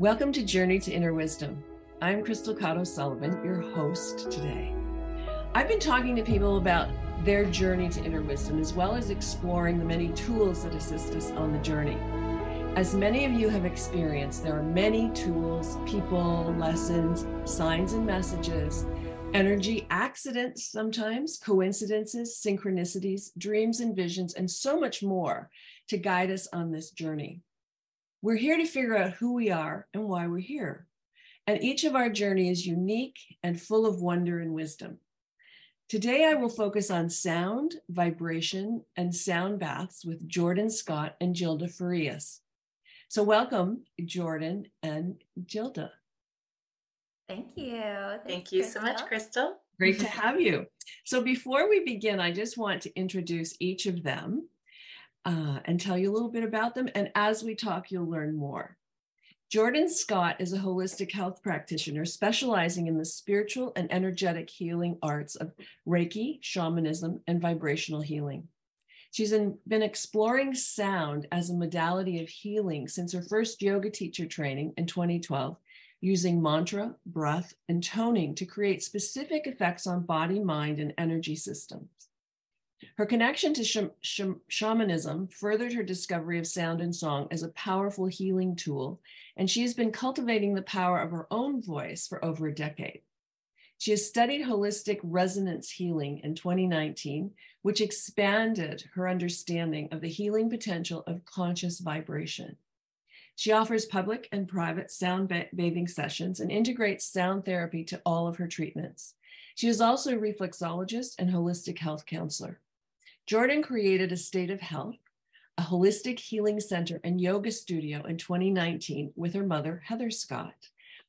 Welcome to Journey to Inner Wisdom. I'm Crystal Cotto Sullivan, your host today. I've been talking to people about their journey to inner wisdom, as well as exploring the many tools that assist us on the journey. As many of you have experienced, there are many tools, people, lessons, signs and messages, energy, accidents sometimes, coincidences, synchronicities, dreams and visions, and so much more to guide us on this journey. We're here to figure out who we are and why we're here. And each of our journey is unique and full of wonder and wisdom. Today, I will focus on sound, vibration, and sound baths with Jordan Scott and Jilda Farias. So, welcome, Jordan and Jilda. Thank you. Thanks, Thank you Crystal. so much, Crystal. Great to have you. So, before we begin, I just want to introduce each of them uh, and tell you a little bit about them. And as we talk, you'll learn more. Jordan Scott is a holistic health practitioner specializing in the spiritual and energetic healing arts of Reiki, shamanism, and vibrational healing. She's in, been exploring sound as a modality of healing since her first yoga teacher training in 2012, using mantra, breath, and toning to create specific effects on body, mind, and energy systems. Her connection to sh- sh- shamanism furthered her discovery of sound and song as a powerful healing tool, and she has been cultivating the power of her own voice for over a decade. She has studied holistic resonance healing in 2019, which expanded her understanding of the healing potential of conscious vibration. She offers public and private sound bathing sessions and integrates sound therapy to all of her treatments. She is also a reflexologist and holistic health counselor. Jordan created Estate of Health, a holistic healing center and yoga studio in 2019 with her mother, Heather Scott,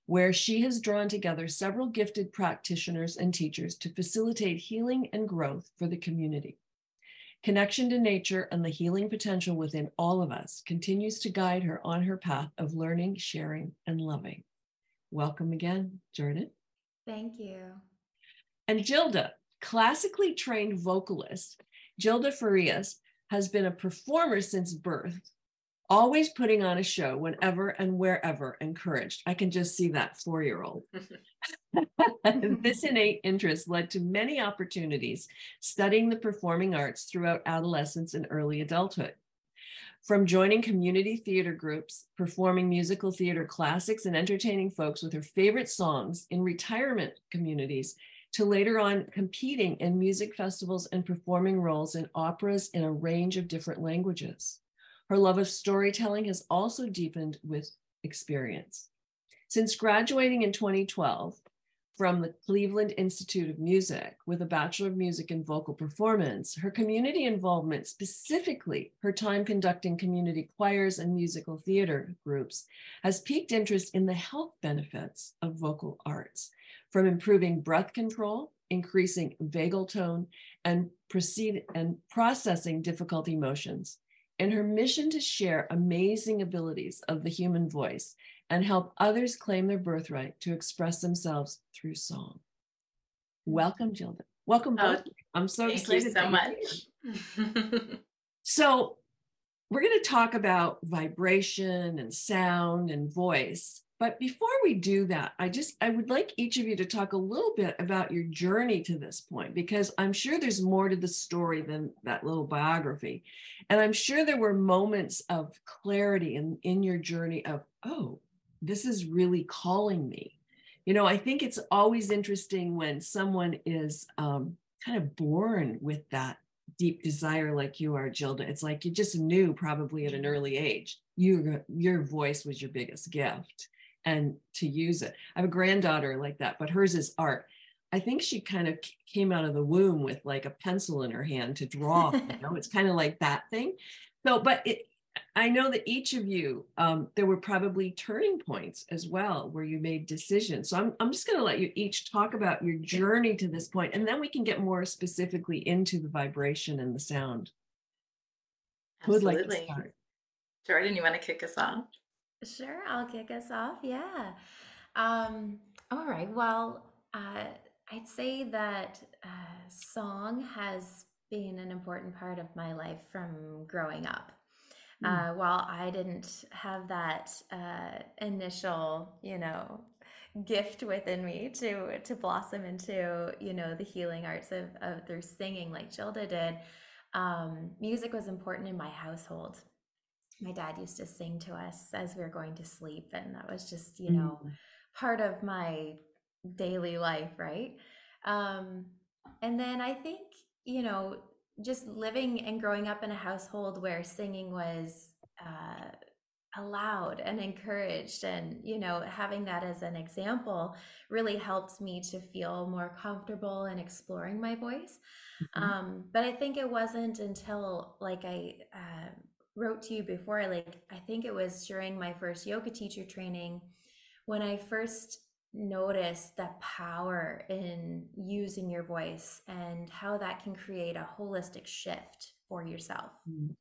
where she has drawn together several gifted practitioners and teachers to facilitate healing and growth for the community. Connection to nature and the healing potential within all of us continues to guide her on her path of learning, sharing, and loving. Welcome again, Jordan. Thank you. And Jilda, classically trained vocalist Jilda Farias has been a performer since birth, always putting on a show whenever and wherever encouraged. I can just see that four year old. this innate interest led to many opportunities studying the performing arts throughout adolescence and early adulthood. From joining community theater groups, performing musical theater classics, and entertaining folks with her favorite songs in retirement communities, to later on competing in music festivals and performing roles in operas in a range of different languages. Her love of storytelling has also deepened with experience. Since graduating in 2012 from the Cleveland Institute of Music with a Bachelor of Music in Vocal Performance, her community involvement, specifically her time conducting community choirs and musical theater groups, has piqued interest in the health benefits of vocal arts from improving breath control, increasing vagal tone, and proceed and processing difficult emotions. In her mission to share amazing abilities of the human voice and help others claim their birthright to express themselves through song. Welcome, Jilda. Welcome oh, both. I'm so thank excited. Thank you so much. so, we're going to talk about vibration and sound and voice. But before we do that, I just I would like each of you to talk a little bit about your journey to this point because I'm sure there's more to the story than that little biography. And I'm sure there were moments of clarity in in your journey of, oh, this is really calling me. You know, I think it's always interesting when someone is um, kind of born with that deep desire like you are Jilda it's like you just knew probably at an early age you your voice was your biggest gift and to use it. I have a granddaughter like that, but hers is art. I think she kind of came out of the womb with like a pencil in her hand to draw. you know, it's kind of like that thing. So, but it, I know that each of you, um, there were probably turning points as well where you made decisions. So I'm, I'm just going to let you each talk about your journey to this point, and then we can get more specifically into the vibration and the sound. Who would like to start? Jordan, you want to kick us off? Sure, I'll kick us off. Yeah. Um, all right. Well, uh, I'd say that uh, song has been an important part of my life from growing up. Mm. Uh, while I didn't have that uh, initial, you know, gift within me to to blossom into, you know, the healing arts of, of through singing like Jilda did, um, music was important in my household. My dad used to sing to us as we were going to sleep, and that was just, you know, mm. part of my daily life, right? Um, and then I think, you know, just living and growing up in a household where singing was uh, allowed and encouraged and you know having that as an example really helped me to feel more comfortable in exploring my voice mm-hmm. um, but i think it wasn't until like i uh, wrote to you before like i think it was during my first yoga teacher training when i first noticed the power in using your voice and how that can create a holistic shift for yourself. Mm.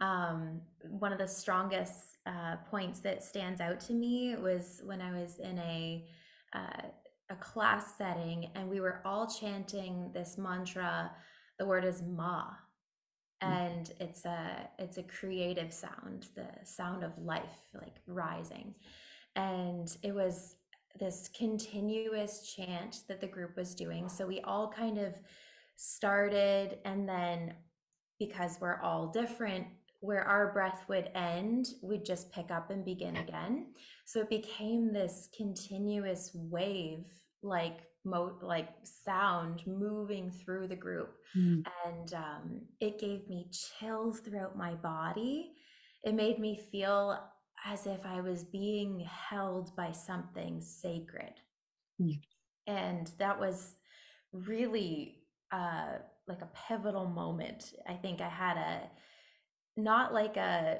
Um, one of the strongest uh, points that stands out to me was when I was in a uh, a class setting and we were all chanting this mantra. The word is Ma. Mm. and it's a it's a creative sound, the sound of life, like rising. And it was this continuous chant that the group was doing. So we all kind of started, and then because we're all different, where our breath would end, we'd just pick up and begin again. So it became this continuous wave, like mo- like sound moving through the group, mm. and um, it gave me chills throughout my body. It made me feel as if I was being held by something sacred. Mm. And that was really uh, like a pivotal moment. I think I had a not like a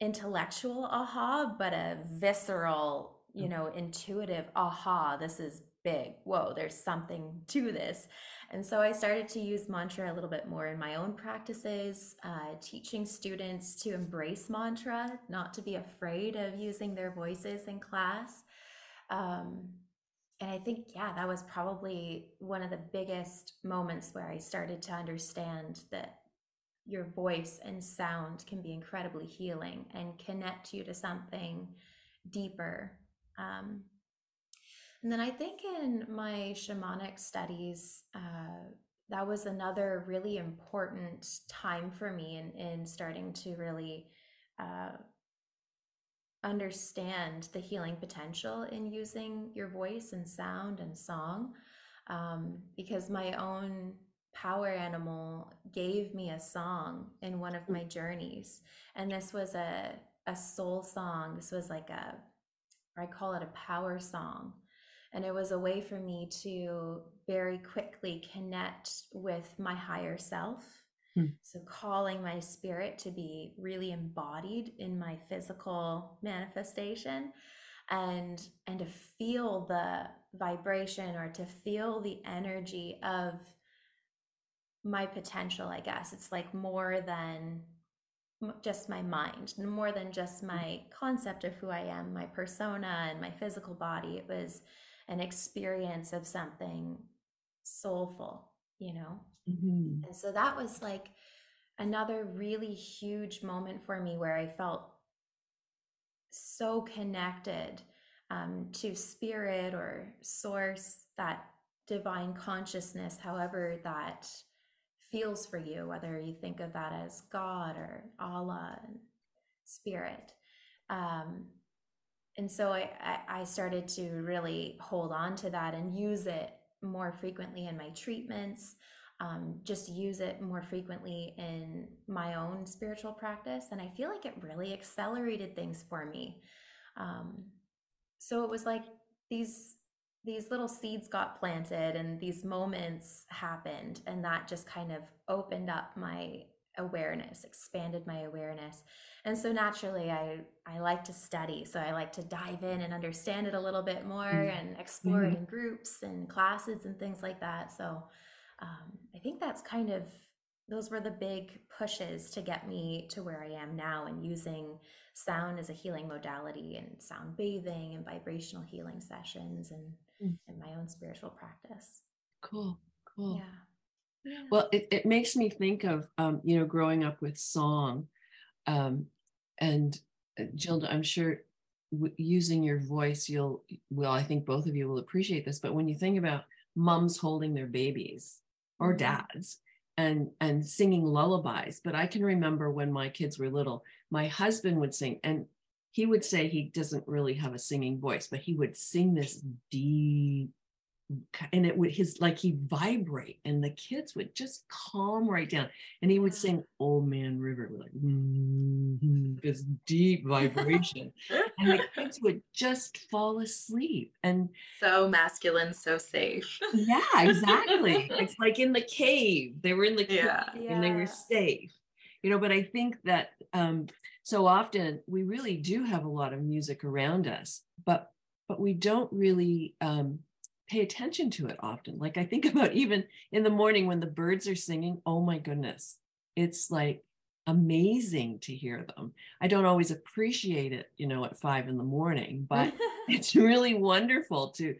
intellectual aha, but a visceral, you mm. know, intuitive aha. This is big. Whoa, there's something to this. And so I started to use mantra a little bit more in my own practices, uh, teaching students to embrace mantra, not to be afraid of using their voices in class. Um, and I think, yeah, that was probably one of the biggest moments where I started to understand that your voice and sound can be incredibly healing and connect you to something deeper. Um, and then I think in my shamanic studies, uh, that was another really important time for me in, in starting to really uh, understand the healing potential in using your voice and sound and song. Um, because my own power animal gave me a song in one of my journeys. And this was a, a soul song. This was like a, I call it a power song. And it was a way for me to very quickly connect with my higher self. Hmm. So, calling my spirit to be really embodied in my physical manifestation and and to feel the vibration or to feel the energy of my potential i guess it's like more than just my mind more than just hmm. my concept of who i am my persona and my physical body it was an experience of something soulful, you know? Mm-hmm. And so that was like another really huge moment for me where I felt so connected um, to spirit or source, that divine consciousness, however that feels for you, whether you think of that as God or Allah, spirit. Um, and so I, I started to really hold on to that and use it more frequently in my treatments um, just use it more frequently in my own spiritual practice. And i feel like it really accelerated things for me. Um, so it was like these these little seeds got planted and these moments happened and that just kind of opened up my awareness expanded my awareness and so naturally i i like to study so i like to dive in and understand it a little bit more mm-hmm. and explore mm-hmm. it in groups and classes and things like that so um, i think that's kind of those were the big pushes to get me to where i am now and using sound as a healing modality and sound bathing and vibrational healing sessions and mm. in my own spiritual practice cool cool yeah well, it, it makes me think of, um, you know, growing up with song. Um, and uh, Jill, I'm sure w- using your voice, you'll, well, I think both of you will appreciate this, but when you think about moms holding their babies or mm-hmm. dads and and singing lullabies but i can remember when my kids were little my husband would sing and he would say he doesn't really have a singing voice but he would sing this deep and it would his like he'd vibrate and the kids would just calm right down. And he would sing old man river with like mm-hmm, this deep vibration. And the kids would just fall asleep and so masculine so safe. Yeah exactly. It's like in the cave. They were in the cave yeah. and they were safe. You know but i think that um so often we really do have a lot of music around us but but we don't really um pay attention to it often. Like I think about even in the morning when the birds are singing, oh my goodness, it's like amazing to hear them. I don't always appreciate it, you know, at five in the morning, but it's really wonderful to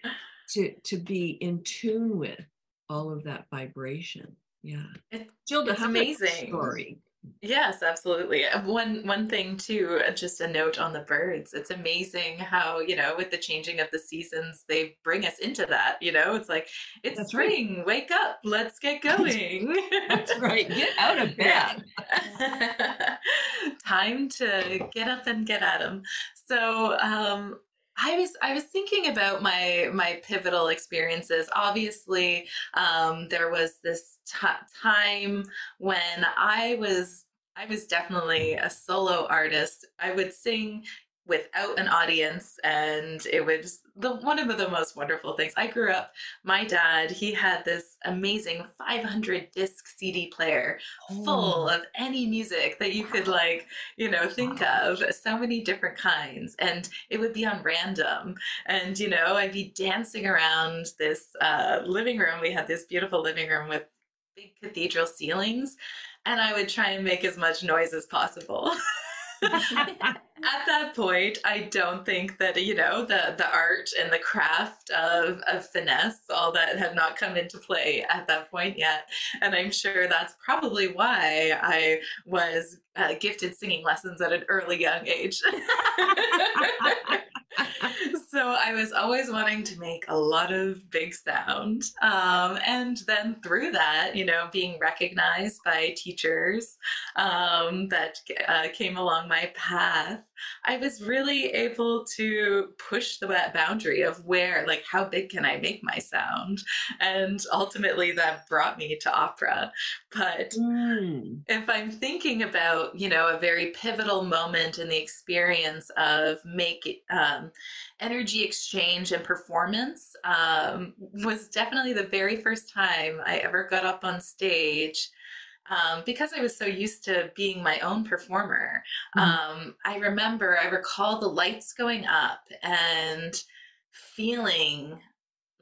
to to be in tune with all of that vibration. Yeah. It, Jill, it's amazing. Story. Yes, absolutely. Uh, one one thing too, uh, just a note on the birds. It's amazing how, you know, with the changing of the seasons, they bring us into that, you know. It's like it's That's spring, right. wake up, let's get going. That's right. Get out of bed. Time to get up and get at them. So, um I was I was thinking about my my pivotal experiences. Obviously, um, there was this t- time when I was I was definitely a solo artist. I would sing without an audience and it was the one of the most wonderful things. I grew up my dad he had this amazing 500 disc cd player oh. full of any music that you could like you know think of. So many different kinds and it would be on random. And you know i'd be dancing around this uh, living room. We had this beautiful living room with big cathedral ceilings and i would try and make as much noise as possible at that point, I don't think that you know the the art and the craft of of finesse, all that had not come into play at that point yet, and I'm sure that's probably why I was uh, gifted singing lessons at an early young age. so I was always wanting to make a lot of big sound. Um, and then through that, you know, being recognized by teachers um, that uh, came along my path, I was really able to push the that boundary of where, like, how big can I make my sound? And ultimately, that brought me to opera. But mm. if I'm thinking about, you know, a very pivotal moment in the experience of make um, energy exchange and performance, um, was definitely the very first time I ever got up on stage um, because I was so used to being my own performer, mm-hmm. um, I remember, I recall the lights going up and feeling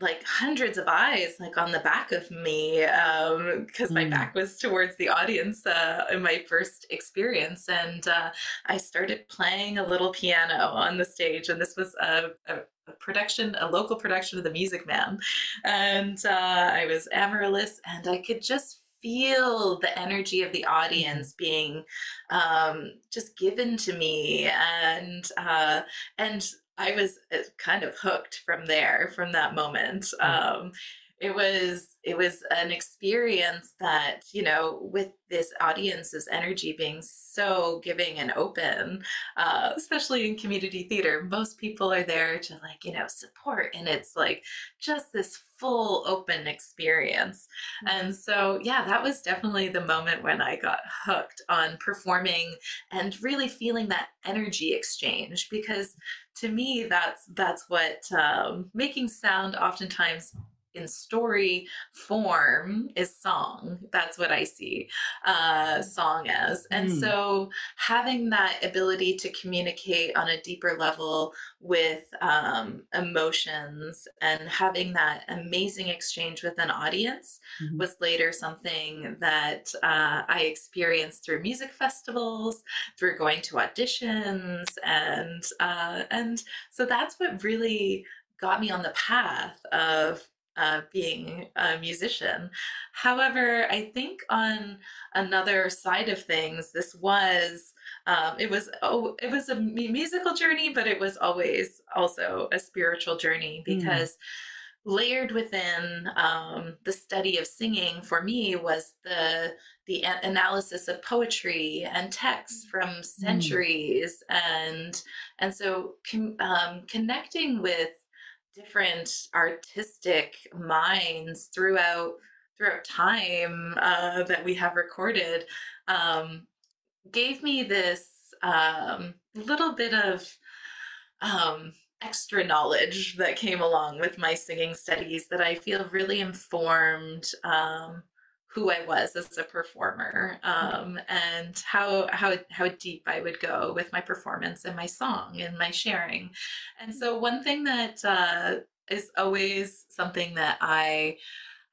like hundreds of eyes like on the back of me because um, my mm. back was towards the audience uh, in my first experience and uh, i started playing a little piano on the stage and this was a, a, a production a local production of the music man and uh, i was amaryllis and i could just feel the energy of the mm-hmm. audience being um, just given to me and uh, and I was uh, kind of hooked from there from that moment. Mm. Um, it was it was an experience that you know with this audience's energy being so giving and open uh, especially in community theater most people are there to like you know support and it's like just this full open experience mm-hmm. and so yeah that was definitely the moment when i got hooked on performing and really feeling that energy exchange because to me that's that's what um, making sound oftentimes in story form is song that's what i see uh song as and mm. so having that ability to communicate on a deeper level with um emotions and having that amazing exchange with an audience mm-hmm. was later something that uh, i experienced through music festivals through going to auditions and uh and so that's what really got me on the path of uh, being a musician. However, I think on another side of things, this was um, it was oh it was a musical journey, but it was always also a spiritual journey mm. because. Mm layered within um, the study of singing for me was the the analysis of poetry and texts from mm. centuries mm. and and so um, connecting with different artistic minds throughout throughout time uh, that we have recorded um, gave me this um, little bit of um, extra knowledge that came along with my singing studies that I feel really informed um, who I was as a performer um, and how how how deep I would go with my performance and my song and my sharing. And so one thing that uh, is always something that I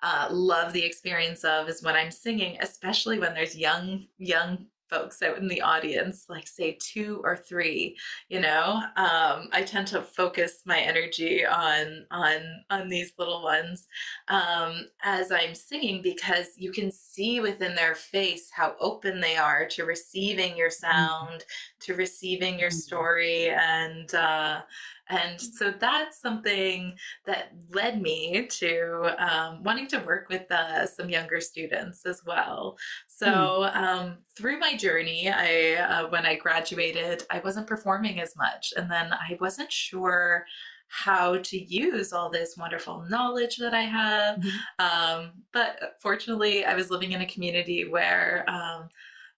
uh, love the experience of is when I'm singing, especially when there's young young folks out in the audience like say two or three you know um, i tend to focus my energy on on on these little ones um, as i'm singing because you can see within their face how open they are to receiving your mm-hmm. sound mm-hmm. to receiving your mm-hmm. story and uh, and so that's something that led me to um, wanting to work with uh, some younger students as well. So mm. um, through my journey, I uh, when I graduated, I wasn't performing as much, and then I wasn't sure how to use all this wonderful knowledge that I have. Mm-hmm. Um, but fortunately, I was living in a community where um,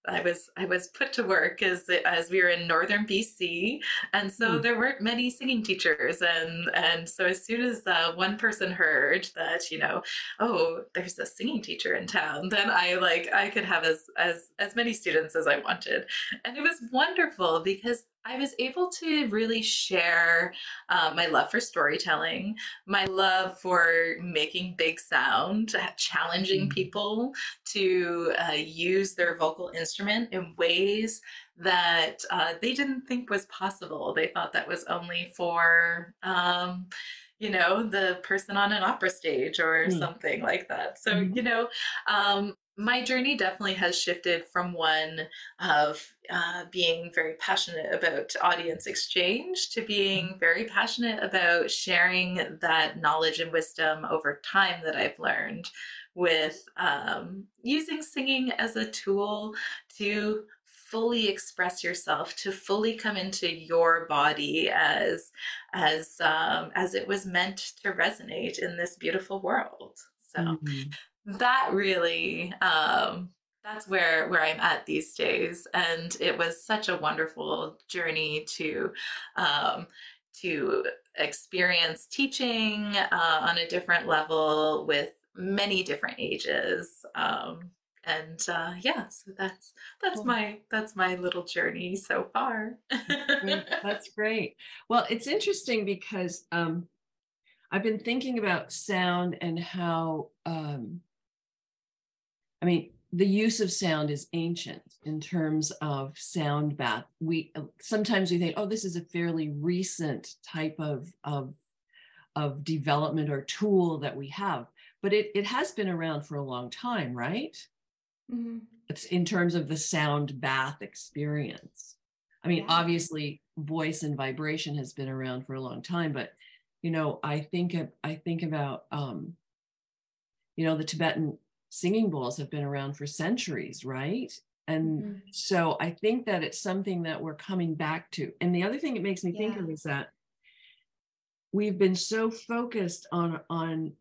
I was I was put to work as as we were in northern BC, and so mm. there weren't many singing teachers, and and so as soon as uh, one person heard that you know, oh, there's a singing teacher in town, then I like I could have as as as many students as I wanted, and it was wonderful because I was able to really share uh, my love for storytelling, my love for making big sound, challenging mm-hmm. people to uh, use their vocal instrument in ways that uh, they didn't think was possible. They thought that was only for. Um, you know the person on an opera stage or mm. something like that so mm-hmm. you know um, my journey definitely has shifted from one of uh, being very passionate about audience exchange to being mm-hmm. very passionate about sharing that knowledge and wisdom over time that I've learned with um, using singing as a tool to fully express yourself to fully come into your body as as um, as it was meant to resonate in this beautiful world so mm-hmm that really um, that's where where I'm at these days, and it was such a wonderful journey to um, to experience teaching uh, on a different level with many different ages. Um, and uh, yeah, so that's that's cool. my that's my little journey so far. that's great. Well, it's interesting because um, I've been thinking about sound and how um, I mean, the use of sound is ancient in terms of sound bath. We sometimes we think, oh, this is a fairly recent type of of of development or tool that we have, but it it has been around for a long time, right? Mm-hmm. It's in terms of the sound bath experience. I mean, yeah. obviously, voice and vibration has been around for a long time, but you know, I think I think about um, you know the Tibetan singing bowls have been around for centuries, right? And mm-hmm. so I think that it's something that we're coming back to. And the other thing it makes me yeah. think of is that we've been so focused on on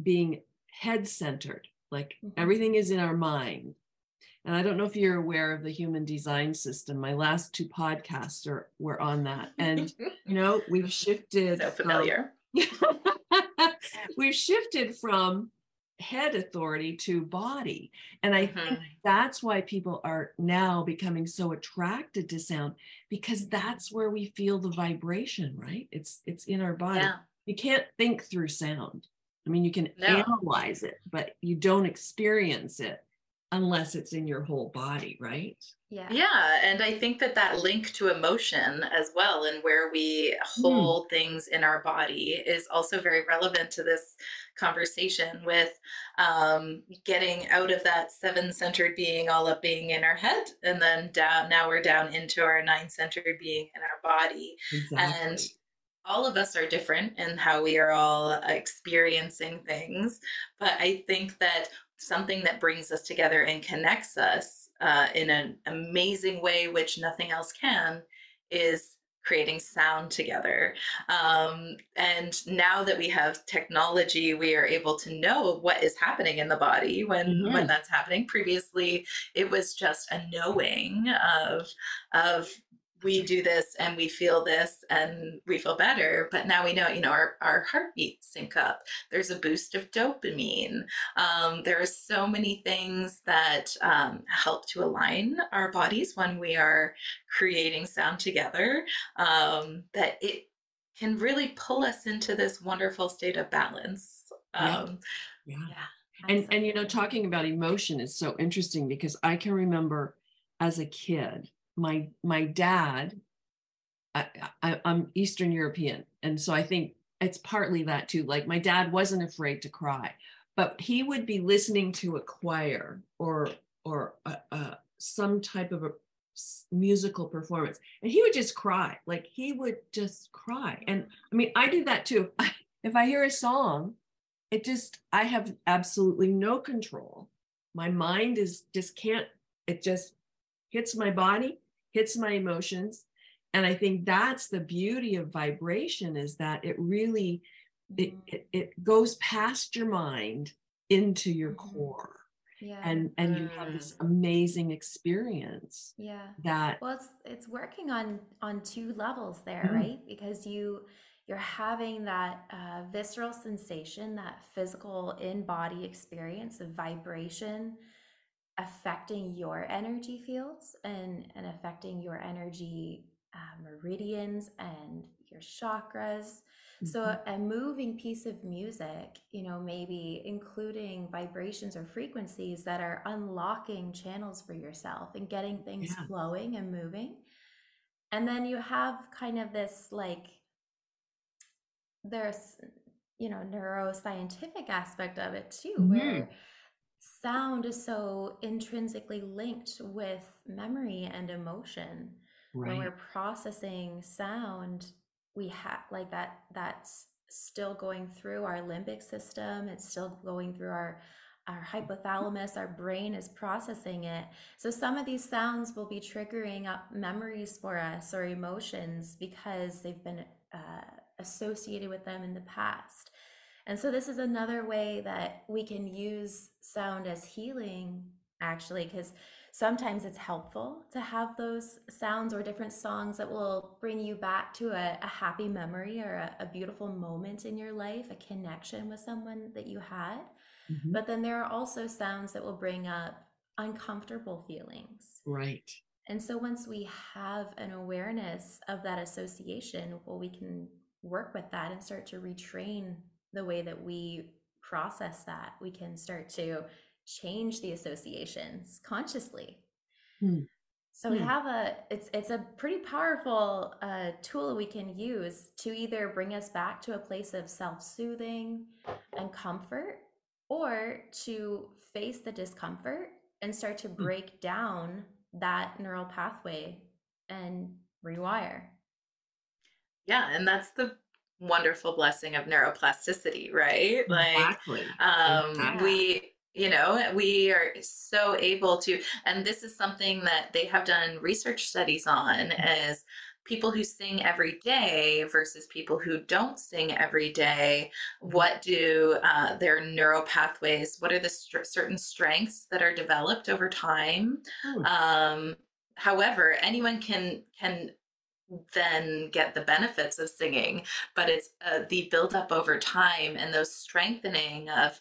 being head centered, like mm-hmm. everything is in our mind. And I don't know if you're aware of the human design system. My last two podcasts are were on that. And you know, we've shifted so familiar. From, we've shifted from head authority to body. And I mm-hmm. think that's why people are now becoming so attracted to sound because that's where we feel the vibration, right? It's it's in our body. Yeah. You can't think through sound. I mean, you can no. analyze it, but you don't experience it unless it's in your whole body, right? Yeah. Yeah. And I think that that link to emotion as well and where we hold mm. things in our body is also very relevant to this conversation with um, getting out of that seven centered being all up being in our head. And then down, now we're down into our nine centered being in our body. Exactly. And all of us are different in how we are all experiencing things. But I think that something that brings us together and connects us uh, in an amazing way, which nothing else can, is creating sound together. Um, and now that we have technology, we are able to know what is happening in the body when mm-hmm. when that's happening. Previously, it was just a knowing of of we do this and we feel this and we feel better but now we know you know our, our heartbeats sync up there's a boost of dopamine um, there are so many things that um, help to align our bodies when we are creating sound together um, that it can really pull us into this wonderful state of balance yeah. Um, yeah. yeah. And, and you know talking about emotion is so interesting because i can remember as a kid my my dad I, I, i'm eastern european. And so i think it's partly that too. Like my dad wasn't afraid to cry but he would be listening to a choir or or a, a, some type of a musical performance and he would just cry. Like he would just cry. And i mean i do that too. If i hear a song it just i have absolutely no control. My mind is just can't it just hits my body hits my emotions and i think that's the beauty of vibration is that it really it, mm-hmm. it, it goes past your mind into your mm-hmm. core yeah. and and you have this mm. amazing experience yeah that well it's it's working on on two levels there mm. right because you you're having that uh, visceral sensation that physical in body experience of vibration affecting your energy fields and, and affecting your energy uh, meridians and your chakras. Mm-hmm. So, a moving piece of music, you know, maybe including vibrations or frequencies that are unlocking channels for yourself and getting things yeah. flowing and moving. And then you have kind of this like, there's, you know, neuroscientific aspect of it too, mm-hmm. where sound is so intrinsically linked with memory and emotion. Right. When we're processing sound, we have like that that's still going through our limbic system, it's still going through our our hypothalamus, our brain is processing it. So some of these sounds will be triggering up memories for us or emotions because they've been uh, associated with them in the past. And so this is another way that we can use sound as healing, actually, because sometimes it's helpful to have those sounds or different songs that will bring you back to a, a happy memory or a, a, beautiful moment in your life, a connection with someone that you had. Mm-hmm. But then there are also sounds that will bring up uncomfortable feelings. Right. And so once we have an awareness of that association, well, we can work with that and start to retrain the way that we process that, we can start to change the associations consciously. Hmm. So we hmm. have a it's it's a pretty powerful uh, tool we can use to either bring us back to a place of self-soothing and comfort, or to face the discomfort and start to hmm. break down that neural pathway and rewire. Yeah, and that's the wonderful blessing of neuroplasticity, right? Like exactly. um exactly. we you know we are so able to and this is something that they have done research studies on is people who sing every day versus people who don't sing every day what do uh, their neural pathways what are the st- certain strengths that are developed over time hmm. um, however anyone can can then get the benefits of singing but it's uh, the build up over time and those strengthening of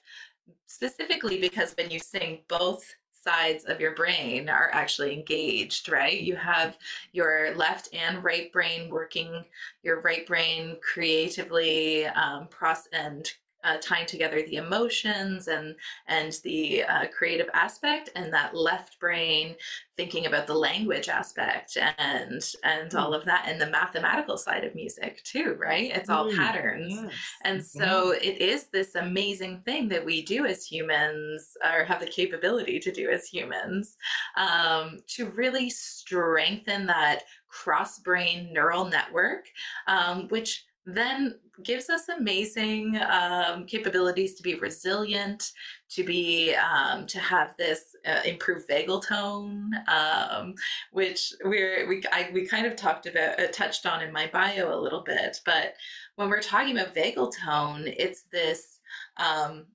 specifically because when you sing both sides of your brain are actually engaged right? You have your left and right brain working your right brain creatively um, process and uh, tying together the emotions and and the uh, creative aspect and that left brain thinking about the language aspect and and mm. all of that and the mathematical side of music too right it's all mm. patterns yes. and so it is this amazing thing that we do as humans or have the capability to do as humans um, to really strengthen that cross brain neural network um, which then gives us amazing um, capabilities to be resilient, to be um, to have this uh, improved vagal tone, um, which we're we I, we kind of talked about uh, touched on in my bio a little bit. But when we're talking about vagal tone, it's this um,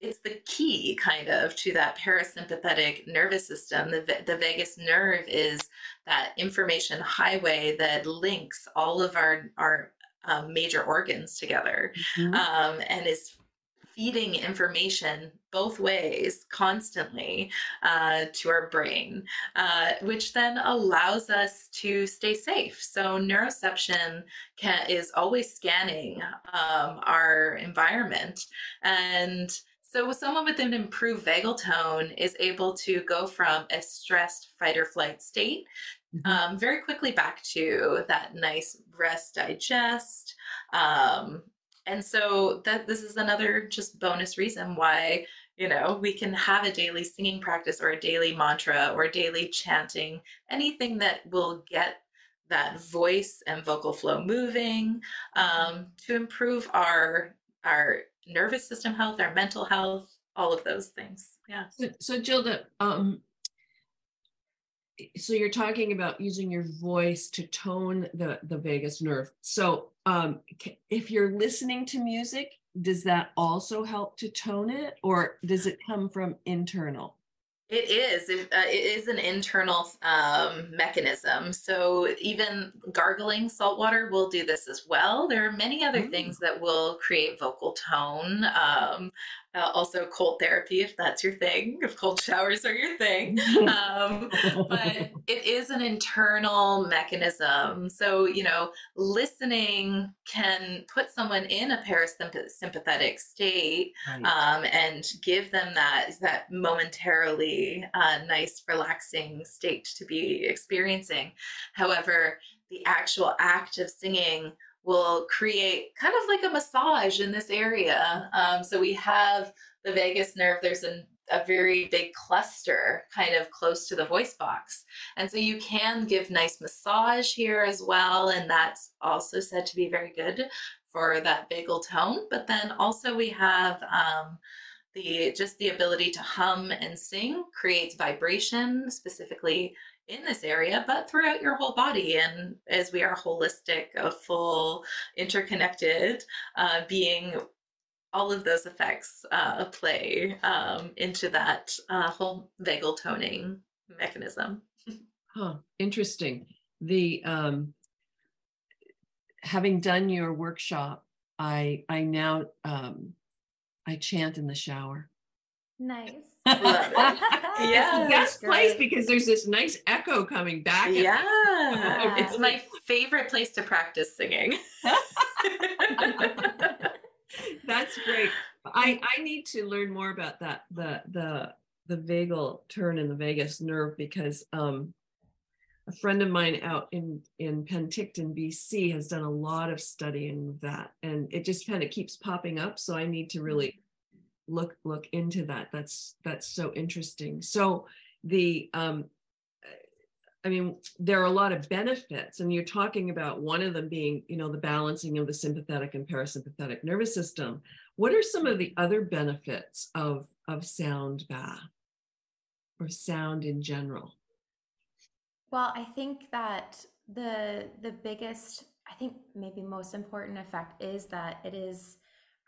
it's the key kind of to that parasympathetic nervous system. The, the vagus nerve is that information highway that links all of our, our um, major organs together mm-hmm. um, and is feeding information both ways constantly uh, to our brain, uh, which then allows us to stay safe. So neuroception can, is always scanning um, our environment and so someone with an improved vagal tone is able to go from a stressed fight or flight state. Um, very quickly back to that nice rest digest. Um, and so that this is another just bonus reason why you know we can have a daily singing practice or a daily mantra or daily chanting anything that will get that voice and vocal flow moving um, to improve our our nervous system health our mental health all of those things yeah so, so Jilda, um, so you're talking about using your voice to tone the the vagus nerve so um if you're listening to music does that also help to tone it or does it come from internal it is. It, uh, it is an internal um, mechanism. So even gargling salt water will do this as well. There are many other mm. things that will create vagal tone. Um, uh, also, cold therapy, if that's your thing, if cold showers are your thing. Um, but it is an internal mechanism. So, you know, listening can put someone in a parasympathetic state right. um, and give them that, that momentarily uh, nice, relaxing state to be experiencing. However, the actual act of singing will create kind of like a massage in this area. Um, so we have the vagus nerve, there's a, a very big cluster kind of close to the voice box. And so you can give nice massage here as well. And that's also said to be very good for that vagal tone. But then also we have um, the just the ability to hum and sing creates vibration, specifically in this area, but throughout your whole body. And as we are holistic, a full, interconnected uh, being, all of those effects uh, play um, into that uh, whole vagal toning mechanism. huh, interesting. The um, having done your workshop, I I now um, I chant in the shower. Nice. yeah. Best place because there's this nice echo coming back. Yeah. it's my favorite place to practice singing. That's great. I I need to learn more about that the the the vagal tone in the vagus nerve because um a friend of mine out in in Penticton, BC has done a lot of studying of that and it just kind of keeps popping up so I need to really look look into that. That's that's so interesting. So the um i mean there are a lot of benefits and you're talking about one of them being you know the balancing of the sympathetic and parasympathetic nervous system. What are some of the other benefits of of sound bath or sound in general? Well i think that the the biggest i think maybe most important effect is that it is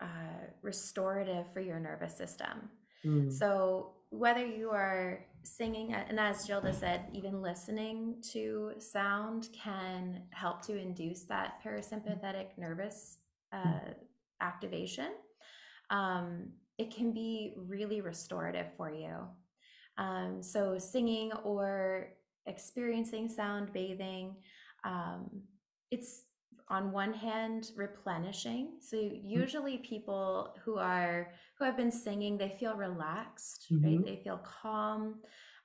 uh, restorative for your nervous system. Mm. So whether you are singing, and as Jilda said, even listening to sound can help to induce that parasympathetic nervous uh, activation. Um, it can be really restorative for you. Um, so singing or experiencing sound bathing, um, it's on one hand replenishing so usually people who are who have been singing they feel relaxed mm-hmm. right they feel calm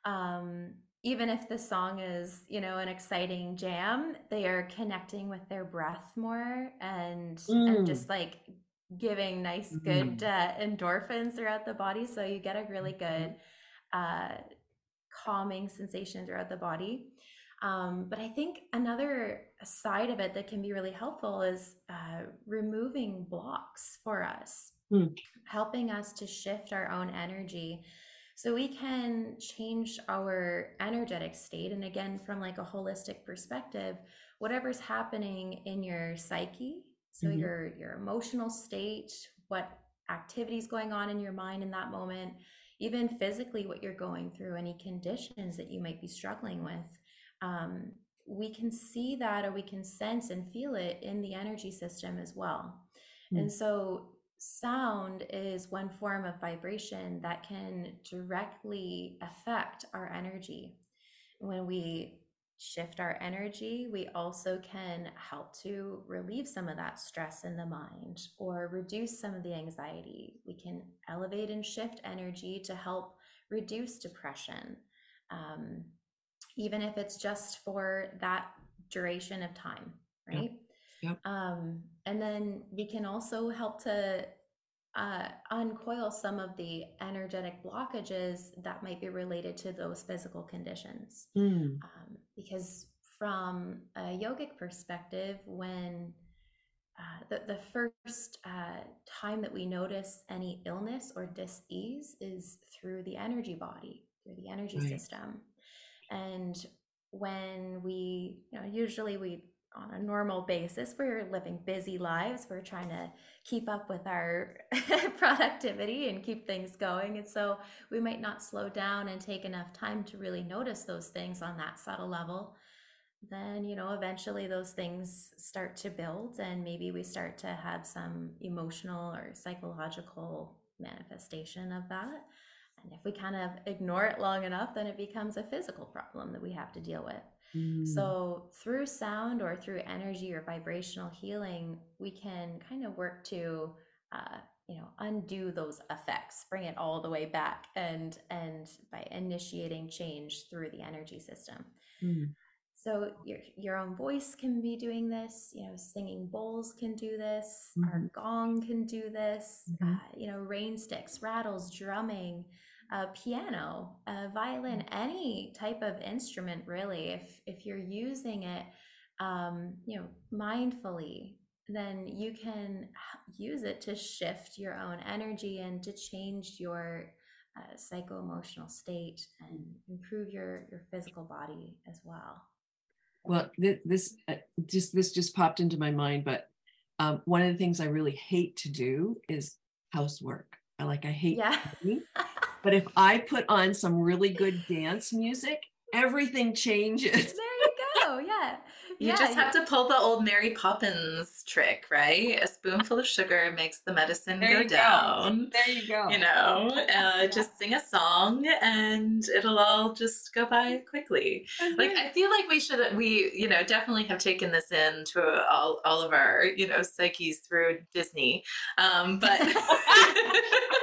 um, even if the song is you know an exciting jam they are connecting with their breath more and mm. and just like giving nice good mm. uh, endorphins throughout the body so you get a really mm-hmm. good uh, calming sensation throughout the body um, but i think another side of it that can be really helpful is uh, removing blocks for us mm. helping us to shift our own energy so we can change our energetic state and again from like a holistic perspective whatever's happening in your psyche so mm-hmm. your your emotional state what activities going on in your mind in that moment even physically what you're going through any conditions that you might be struggling with um, we can see that or we can sense and feel it in the energy system as well mm. and so sound is one form of vibration that can directly affect our energy when we shift our energy, we also can help to relieve some of that stress in the mind or reduce some of the anxiety. We can elevate and shift energy to help reduce depression, um, even if it's just for that duration of time, right? Yep. Yep. Um, and then we can also help to uh, uncoil some of the energetic blockages that might be related to those physical conditions. Mm. Um, because from a yogic perspective, when uh, the, the first uh, time that we notice any illness or dis-ease is through the energy body, through the energy right. system. And when we, you know, usually we on a normal basis. We're living busy lives. We're trying to keep up with our productivity and keep things going. And so we might not slow down and take enough time to really notice those things on that subtle level. Then, you know, eventually those things start to build, and maybe we start to have some emotional or psychological manifestation of that. And if we kind of ignore it long enough, then it becomes a physical problem that we have to deal with. Mm. So, through sound or through energy or vibrational healing, we can kind of work to, uh, you know, undo those effects, bring it all the way back, and and by initiating change through the energy system. Mm. So your your own voice can be doing this. You know, singing bowls can do this. Mm-hmm. Our gong can do this. Mm-hmm. Uh, you know, rain sticks, rattles, drumming a piano, a violin, mm. any type of instrument, really. If if you're using it, um, you know, mindfully, then you can use it to shift your own energy and to change your uh, psycho emotional state and improve your your physical body as well. Well, th- this uh, just this just popped into my mind, but um, one of the things I really hate to do is housework. I like I hate yeah. But if I put on some really good dance music, everything changes. There you go. Yeah. You yeah, just have yeah. to pull the old Mary Poppins trick, right? A spoonful of sugar makes the medicine there go down. Go. There you go. You know, uh, just sing a song and it'll all just go by quickly. Mm-hmm. Like I feel like we should, we you know, definitely have taken this into all all of our you know psyches through Disney, um, but.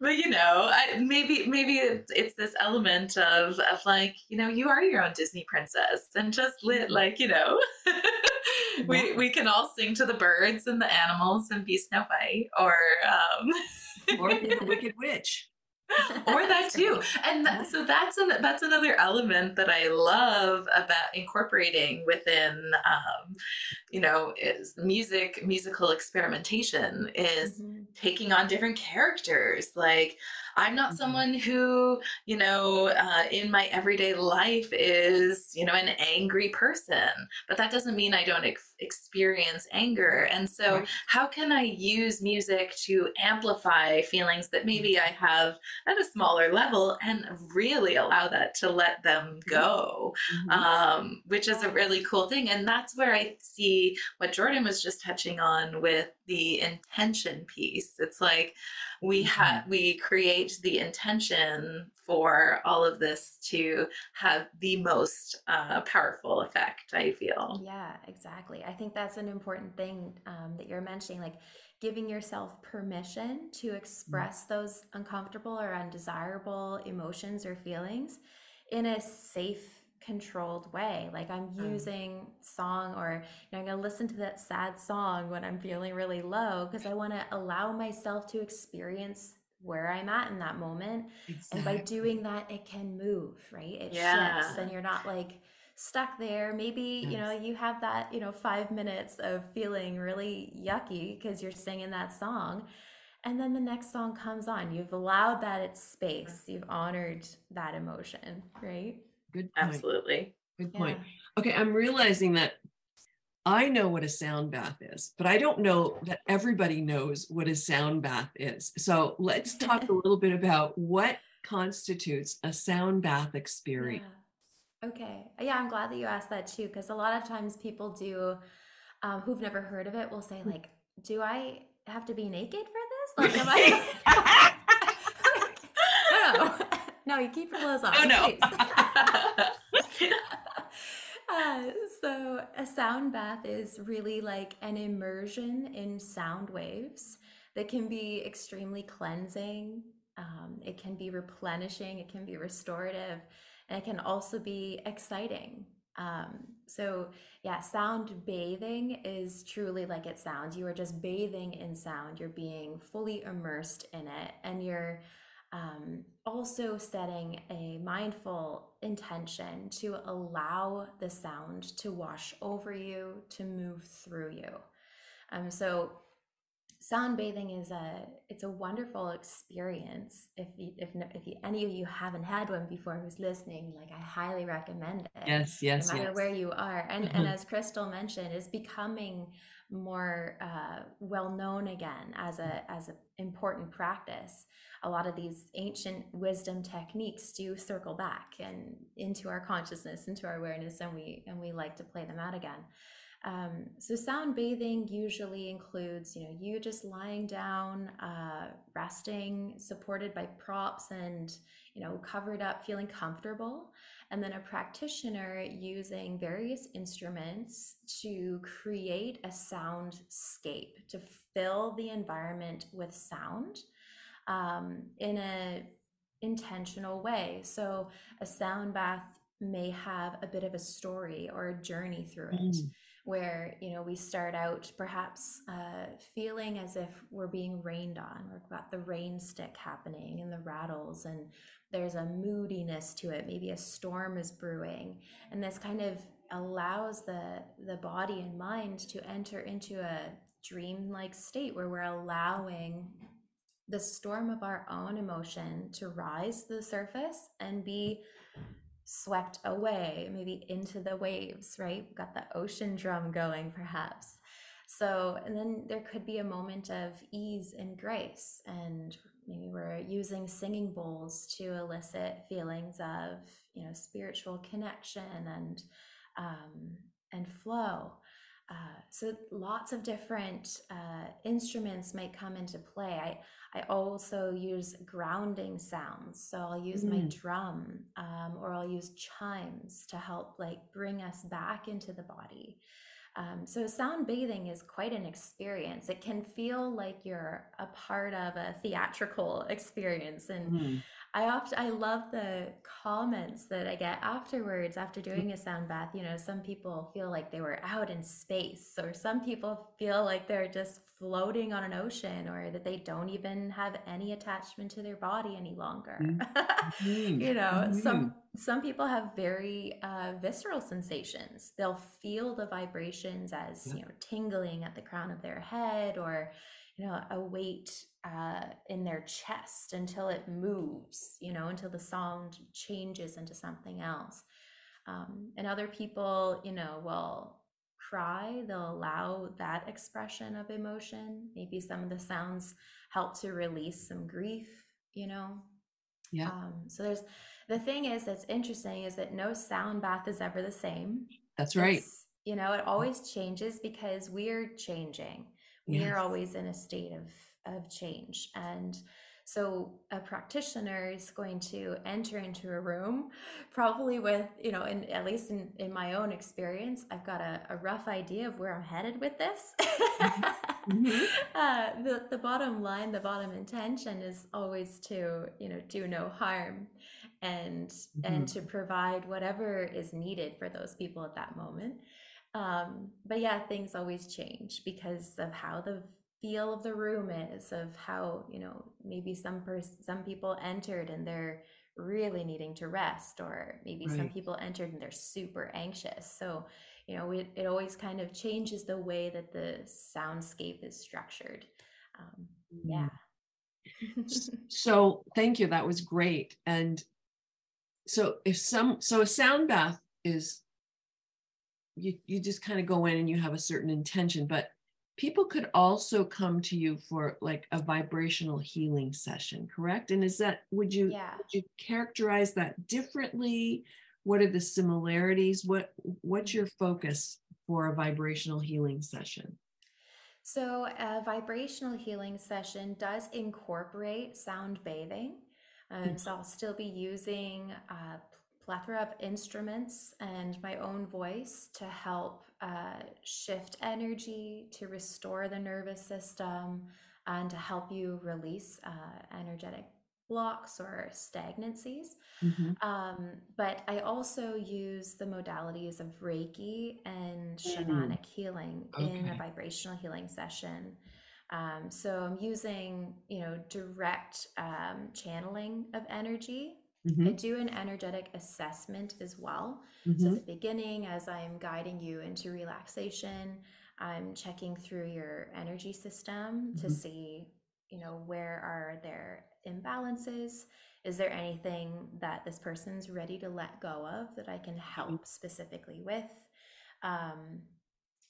but you know, I, maybe maybe it's, it's, this element of of like you know you are your own Disney princess and just lit mm-hmm. like you know. we we can all sing to the birds and the animals and be Snow White or um, or the Wicked Witch. Or that too. and that, so that's an, that's another element that i love about incorporating within um, you know is music musical experimentation is mm-hmm. taking on different characters. Like I'm not mm-hmm. someone who, you know, uh, in my everyday life is, you know, an angry person, but that doesn't mean I don't ex- experience anger. And so, right. how can I use music to amplify feelings that maybe mm-hmm. I have at a smaller level and really allow that to let them mm-hmm. go, mm-hmm. um, which is a really cool thing. And that's where I see what Jordan was just touching on with the intention piece. It's like we have mm-hmm. we create the intention for all of this to have the most uh, powerful effect. I feel. Yeah, exactly. I think that's an important thing um, that you're mentioning, like giving yourself permission to mm-hmm. express mm-hmm. those uncomfortable or undesirable emotions or feelings in a safe controlled way. Like I'm mm. using song or you know, I'm going to listen to that sad song when I'm feeling really low because I want to allow myself to experience where I'm at in that moment. Exactly. And by doing that, it can move, right? It yeah. shifts and you're not like stuck there. Maybe, yes. you know, you have that, you know, five minutes of feeling really yucky because you're singing that song. And then the next song comes on. You've allowed that its space. You've honored that emotion, right? Good point. Absolutely. Good point. Yeah. Okay, I'm realizing that I know what a sound bath is, but I don't know that everybody knows what a sound bath is. So let's talk a little bit about what constitutes a sound bath experience. Yeah. Okay. Yeah, I'm glad that you asked that too, because a lot of times people do, um, who've never heard of it, will say, hmm. like, do I have to be naked for this? Like, am I? no, no. No, you keep your clothes on. Oh, no. uh, so, a sound bath is really like an immersion in sound waves that can be extremely cleansing. Um, it can be replenishing, it can be restorative, and it can also be exciting. Um, so, yeah, sound bathing is truly like it sounds. You are just bathing in sound, you're being fully immersed in it, and you're um, also setting a mindful intention to allow the sound to wash over you, to move through you. Um, so sound bathing is a it's a wonderful experience if you, if if you, any of you haven't had one before who's listening like i highly recommend it yes yes no matter yes. where you are and mm-hmm. and as crystal mentioned is becoming more uh, well known again as a as an important practice a lot of these ancient wisdom techniques do circle back and into our consciousness into our awareness and we and we like to play them out again. Um, so sound bathing usually includes you know you just lying down uh, resting supported by props and you know covered up feeling comfortable and then a practitioner using various instruments to create a soundscape to fill the environment with sound um, in a intentional way. So a sound bath may have a bit of a story or a journey through it. Mm. Where you know we start out perhaps uh, feeling as if we're being rained on. We've got the rain stick happening and the rattles, and there's a moodiness to it. Maybe a storm is brewing, and this kind of allows the the body and mind to enter into a dream-like state where we're allowing the storm of our own emotion to rise to the surface and be swept away, maybe into the waves, right? We've got the ocean drum going, perhaps. So, and then there could be a moment of ease and grace. And maybe we're using singing bowls to elicit feelings of, you know, spiritual connection and, um, and flow. Uh, so lots of different uh, instruments might come into play. I, I also use grounding sounds. So I'll use mm. my drum um, or I'll use chimes to help like bring us back into the body. Um, so sound bathing is quite an experience. It can feel like you're a part of a theatrical experience. And mm. I often I love the comments that I get afterwards after doing a sound bath. You know, some people feel like they were out in space, or some people feel like they're just floating on an ocean, or that they don't even have any attachment to their body any longer. Mm-hmm. you know, mm-hmm. some some people have very uh, visceral sensations. They'll feel the vibrations as you know tingling at the crown of their head, or you know a weight uh, in their chest until it moves, you know, until the sound changes into something else. Um, and other people, you know, will cry, they'll allow that expression of emotion. Maybe some of the sounds help to release some grief, you know. Yeah. Um, so there's the thing is that's interesting is that no sound bath is ever the same. That's right. It's, you know, it always changes because we're changing we are always in a state of of change and so a practitioner is going to enter into a room probably with, you know, and at least in, in my own experience, I've got a, a rough idea of where I'm headed with this. mm-hmm. uh, the, the bottom line, the bottom intention is always to, you know, do no harm and mm-hmm. and to provide whatever is needed for those people at that moment. Um, but yeah, things always change because of how the feel of the room is of how you know maybe some person some people entered and they're really needing to rest or maybe right. some people entered and they're super anxious. So you know it, it always kind of changes the way that the soundscape is structured. Um, yeah. So thank you that was great. And so if some so a sound bath is you you just kind of go in and you have a certain intention but people could also come to you for like a vibrational healing session correct and is that would you yeah. would you characterize that differently what are the similarities what what's your focus for a vibrational healing session so a vibrational healing session does incorporate sound bathing um, mm-hmm. so i'll still be using a plethora of instruments and my own voice to help uh, shift energy, to restore the nervous system, and to help you release uh, energetic blocks or stagnancies. Mm-hmm. Um, but I also use the modalities of Reiki and mm. shamanic healing okay. in a vibrational healing session. Um, so I'm using, you know, direct um, channeling of energy Mm-hmm. I do an energetic assessment as well. Mm-hmm. So at the beginning, as I'm guiding you into relaxation, I'm checking through your energy system mm-hmm. to see, you know, where are there imbalances? Is there anything that this person's ready to let go of that I can help mm-hmm. specifically with? Um,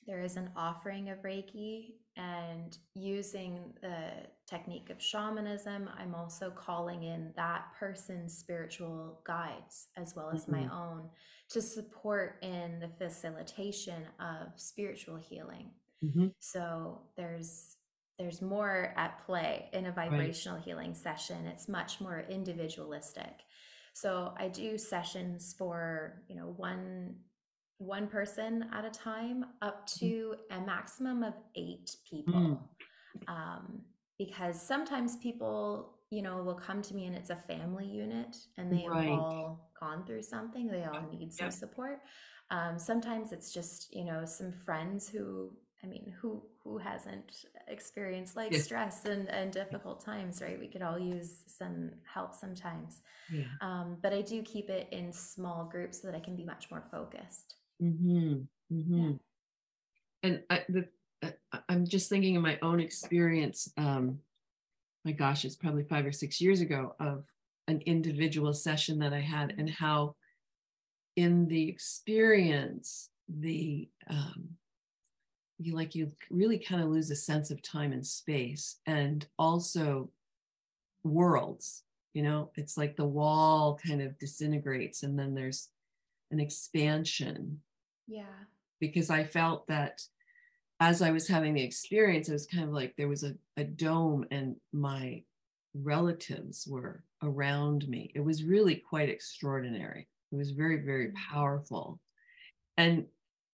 there is an offering of Reiki and using the technique of shamanism, I'm also calling in that person's spiritual guides as well as mm-hmm. my own to support in the facilitation of spiritual healing. Mm-hmm. So there's there's more at play in a vibrational right. healing session. It's much more individualistic. So I do sessions for, you know, one one person at a time up mm. to a maximum of eight people. Mm. Um, because sometimes people, you know, will come to me and it's a family unit and they right. all gone through something, they all need some support. Um, sometimes it's just, you know, some friends who, I mean, who who hasn't experienced like yes. stress and, and difficult times, right? We could all use some help sometimes. Yeah. Um, but I do keep it in small groups so that I can be much more focused. Mm-hmm. Mm-hmm. Yeah. And I, the, uh, I'm just thinking of my own experience. Um, my gosh, it's probably five or six years ago of an individual session that I had, and how in the experience, the um, you like you really kind of lose a sense of time and space, and also worlds. You know, it's like the wall kind of disintegrates, and then there's an expansion yeah. Because I felt that as I was having the experience, it was kind of like there was a, a dome and my relatives were around me. It was really quite extraordinary. It was very, very mm-hmm. powerful. And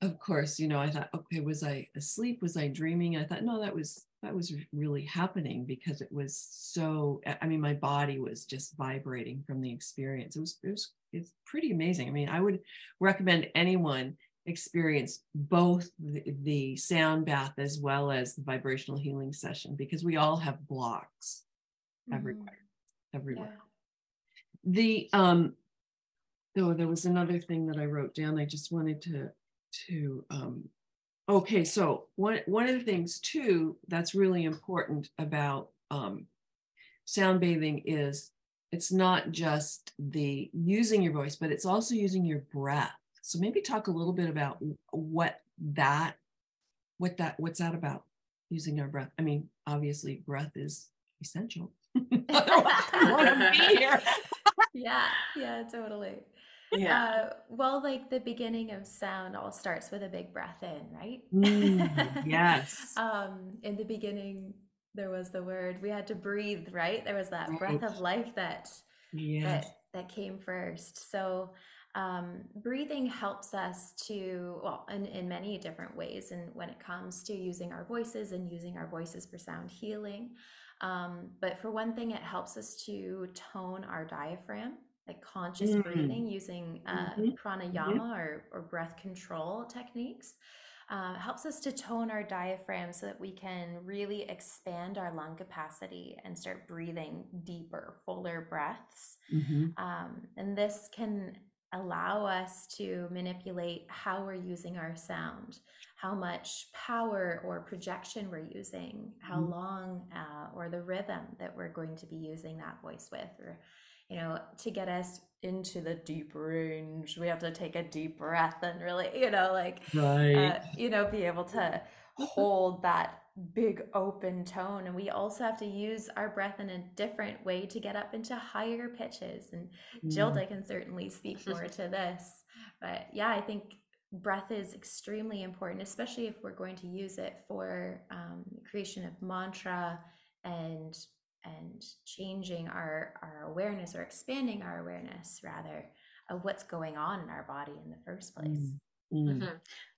of course, you know, I thought, okay, was I asleep? Was I dreaming? I thought, no, that was that was really happening because it was so I mean, my body was just vibrating from the experience. It was it was it's pretty amazing. I mean, I would recommend anyone experience both the, the, sound bath as well as the vibrational healing session because we all have blocks mm-hmm. everywhere everywhere yeah. the um though there was another thing that i wrote down i just wanted to to um okay so one one of the things too that's really important about um sound bathing is it's not just the using your voice but it's also using your breath so maybe talk a little bit about what that, what that, what's that about using our breath? I mean, obviously breath is essential. yeah, yeah, totally. yeah. Uh, well, like the beginning of sound all starts with a big breath in, right? Mm, yes. um, in the beginning, there was the word we had to breathe, right? There was that right. breath of life that yes. that that came first. So um, breathing helps us to well in, in many different ways and when it comes to using our voices and using our voices for sound healing um, but for one thing it helps us to tone our diaphragm like conscious mm. breathing using uh, mm-hmm. pranayama mm-hmm. or, or breath control techniques uh, helps us to tone our diaphragm so that we can really expand our lung capacity and start breathing deeper, fuller breaths. Mm-hmm. Um, and this can allow us to manipulate how we're using our sound, how much power or projection we're using, how mm-hmm. long, uh, or the rhythm that we're going to be using that voice with, or you know, to get us into the deep range, we have to take a deep breath and really, you know, like, right. uh, you know, be able to hold that big open tone. And we also have to use our breath in a different way to get up into higher pitches. And Jilda mm. can certainly speak more to this. But yeah, I think breath is extremely important, especially if we're going to use it for um, creation of mantra and and changing our our awareness or expanding our awareness rather of what's going on in our body in the first place. Mm. Mm. Mm-hmm.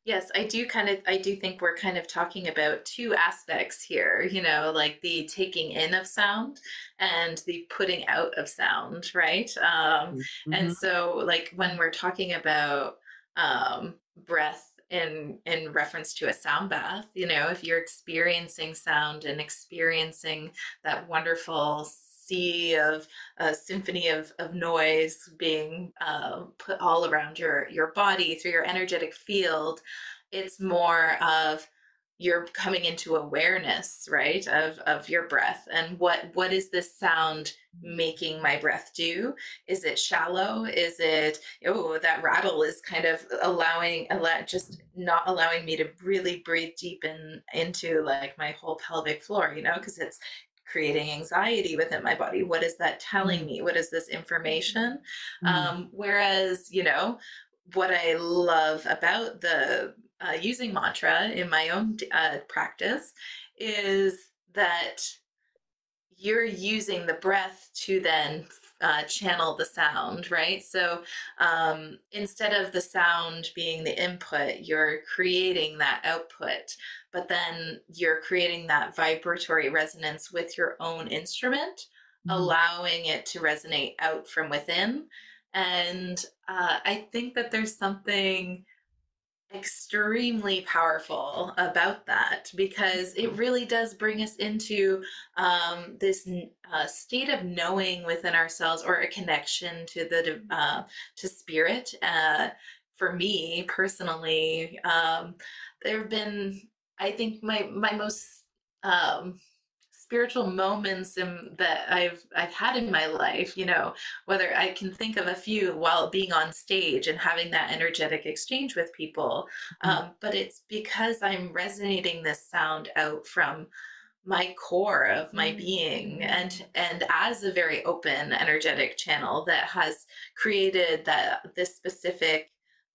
Yes, I do kind of I do think we're kind of talking about two aspects here, you know, like the taking in of sound and the putting out of sound, right? Um mm-hmm. and so like when we're talking about um breath in in reference to a sound bath you know if you're experiencing sound and experiencing that wonderful sea of a symphony of, of noise being uh, put all around your your body through your energetic field it's more of you're coming into awareness right of of your breath. And what what is this sound making my breath do? Is it shallow? Is it oh that rattle is kind of allowing allow, just not allowing me to really breathe deep in into like my whole pelvic floor you know because it's creating anxiety within my body what is that telling mm. me what is this information mm. um whereas you know what i love about the uh, using mantra in my own uh, practice is that you're using the breath to then uh, channel the sound, right? So um, instead of the sound being the input, you're creating that output, but then you're creating that vibratory resonance with your own instrument, mm-hmm. allowing it to resonate out from within. And uh, I think that there's something extremely powerful about that because it mm-hmm. really does bring us into um, this uh, state of knowing within ourselves or a connection to the uh, to spirit uh, for me personally um, there have been i think my my most um, spiritual moments in, that I've I've had in my life, you know, whether I can think of a few while being on stage and having that energetic exchange with people. Mm-hmm. Um, but it's because I'm resonating this sound out from my core of my mm-hmm. being and and as a very open energetic channel that has created that this specific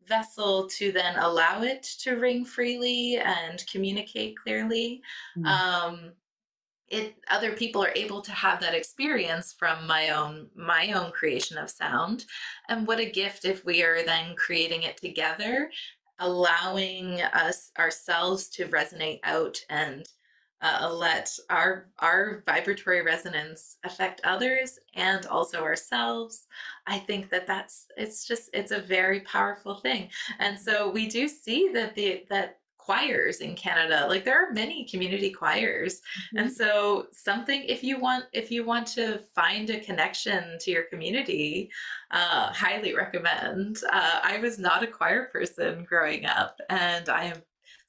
vessel to then allow it to ring freely and communicate clearly mm-hmm. um it other people are able to have that experience from my own my own creation of sound. And what a gift if we are then creating it together allowing us ourselves to resonate out and uh, let our our vibratory resonance affect others and also ourselves. I think that that's it's just it's a very powerful thing. And so we do see that the that choirs in Canada. Like there are many community choirs. Mm-hmm. And so something if you want if you want to find a connection to your community, uh, highly recommend. Uh, I was not a choir person growing up and I am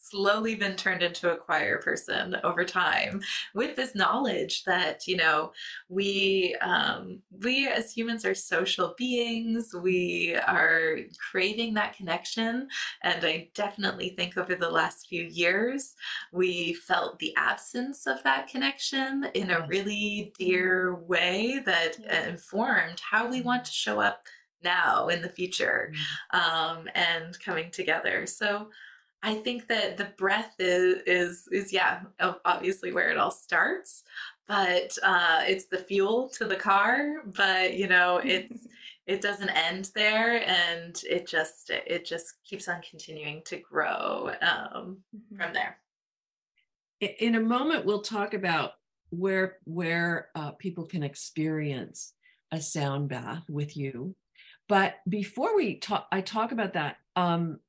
slowly been turned into a choir person over time with this knowledge that you know we um, we as humans are social beings. We are craving that connection. And i definitely think over the last few years we felt the absence of that connection in a really dear way that informed how we want to show up now in the future Mm. um, and coming together. So I think that the breath is is is yeah obviously where it all starts, but uh, it's the fuel to the car. But you know it's it doesn't end there, and it just it just keeps on continuing to grow um, Mhm. from there. In a moment, we'll talk about where where uh, people can experience a sound bath with you. But before we talk, I talk about that. Um,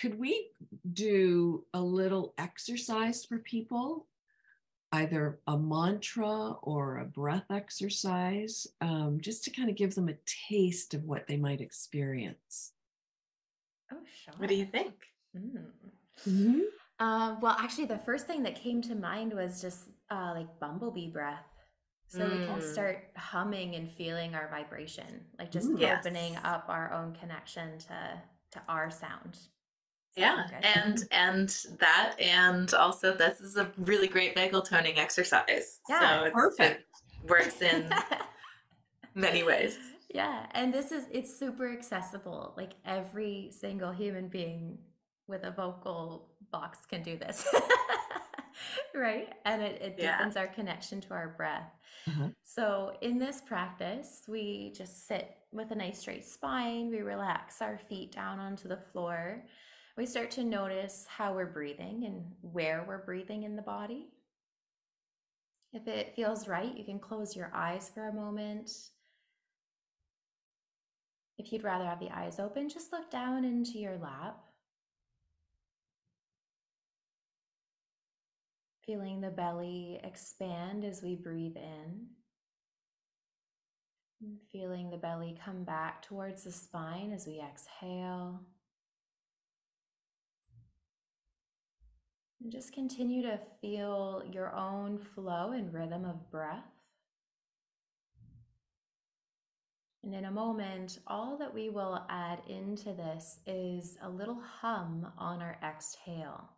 could we do a little exercise for people, either a mantra or a breath exercise, um, just to kind of give them a taste of what they might experience? Oh, sure. What do you think? Mm. Uh, well, actually, the first thing that came to mind was just uh, like bumblebee breath. So we can Mm. start humming and feeling our vibration, like just Ooh. opening Yes. up our own connection to to our sound. Yeah, and and that, and also this is a really great vagal toning exercise. Yeah, so it's, perfect. It works in many ways. Yeah, and this is it's super accessible. Like every single human being with a vocal box can do this. right? And it, it Yeah. deepens our connection to our breath. Uh-huh. So in this practice, we just sit with a nice straight spine, we relax our feet down onto the floor. We start to notice how we're breathing and where we're breathing in the body. If it feels right, you can close your eyes for a moment. If you'd rather have the eyes open, just look down into your lap. Feeling the belly expand as we breathe in. Feeling the belly come back towards the spine as we exhale. And just continue to feel your own flow and rhythm of breath. And in a moment, all that we will add into this is a little hum on our exhale.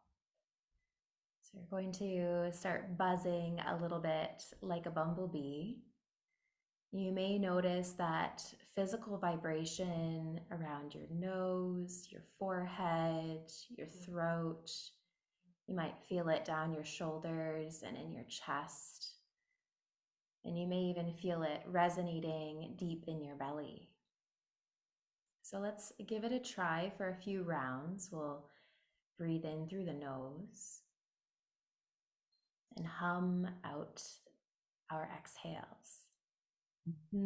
So you're going to start buzzing a little bit like a bumblebee. You may notice that physical vibration around your nose, your forehead, your throat. You might feel it down your shoulders and in your chest. And you may even feel it resonating deep in your belly. So let's give it a try for a few rounds. We'll breathe in through the nose and hum out our exhales. Let's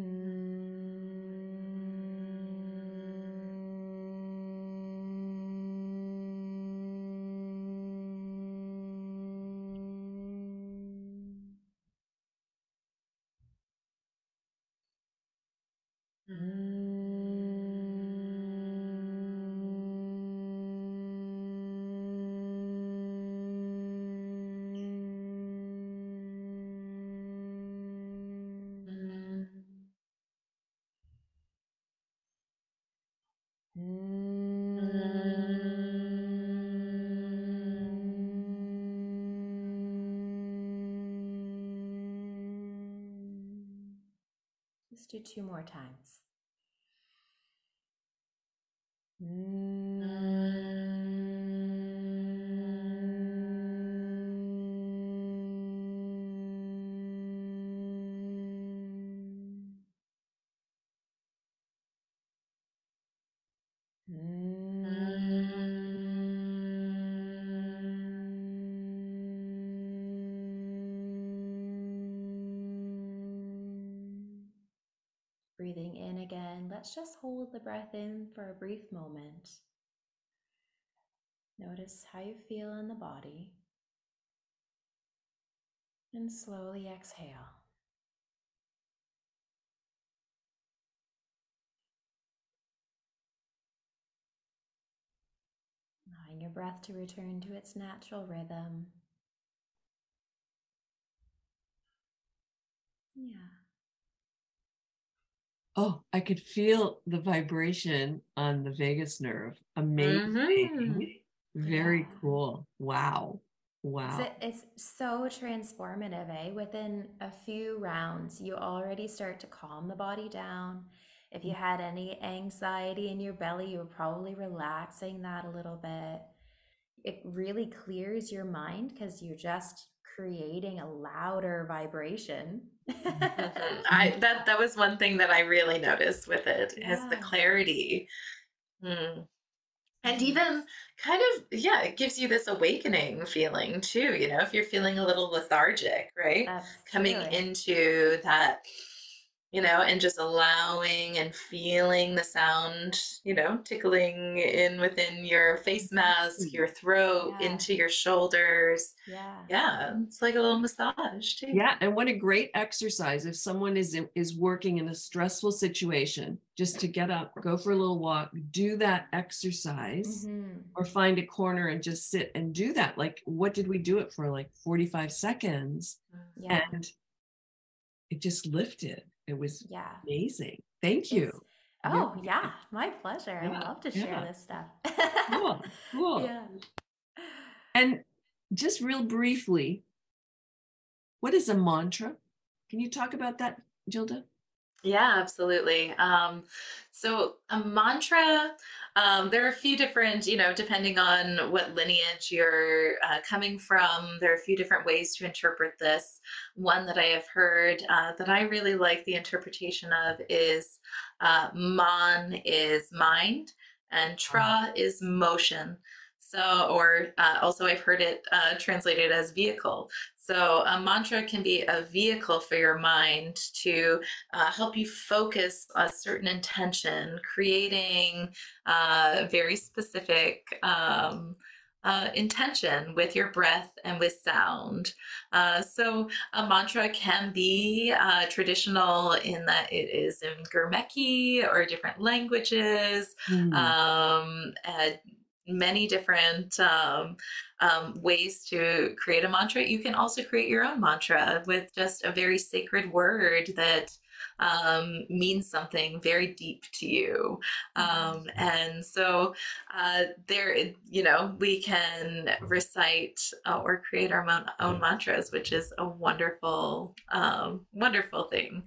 do two more times. Breathing let's just hold the breath in for a brief moment. Notice how you feel in the body. And slowly exhale. Allowing your breath to return to its natural rhythm. Yeah. Oh, I could feel the vibration on the vagus nerve. Amazing. Mhm. Very Yeah. cool. Wow. Wow. It's, it's so transformative, eh? Within a few rounds, you already start to calm the body down. If you had any anxiety in your belly, you were probably relaxing that a little bit. It really clears your mind because you're just creating a louder vibration. Mhm. I that that was one thing that I really noticed with it is the clarity. Mm. And Mhm. even kind of, yeah, it gives you this awakening feeling too, you know, if you're feeling a little lethargic, right? Coming into that, you know, and just allowing and feeling the sound, you know, tickling in within your face mask, your throat, Yeah. into your shoulders. Yeah. Yeah, it's like a little massage too. Yeah, and what a great exercise if someone is is working in a stressful situation, just to get up, go for a little walk, do that exercise, Mhm. or find a corner and just sit and do that. Like, what did we do it for? Like 45 seconds, Yeah. and it just lifted. It was Yeah. amazing. Thank you. It's- oh, yeah. My pleasure. I love to share yeah. this stuff. Cool, cool. Yeah. And just real briefly, what is a mantra? Can you talk about that, Jilda? Yeah, absolutely. Um, so a mantra, um, there are a few different, you know, depending on what lineage you're uh, coming from, there are a few different ways to interpret this. One that I have heard uh, that I really like the interpretation of is uh, man is mind and tra is motion. So, or uh, also I've heard it uh, translated as vehicle. So, a mantra can be a vehicle for your mind to uh, help you focus a certain intention, creating uh, very specific um, uh, intention with your breath and with sound. Uh, so, a mantra can be uh, traditional in that it is in Gurmukhi or different languages Hmm. um, many different um, um, ways to create a mantra. You can also create your own mantra with just a very sacred word that um, means something very deep to you. Um, and so uh, there, you know, we can recite uh, or create our own, own mantras, which is a wonderful, um, wonderful thing.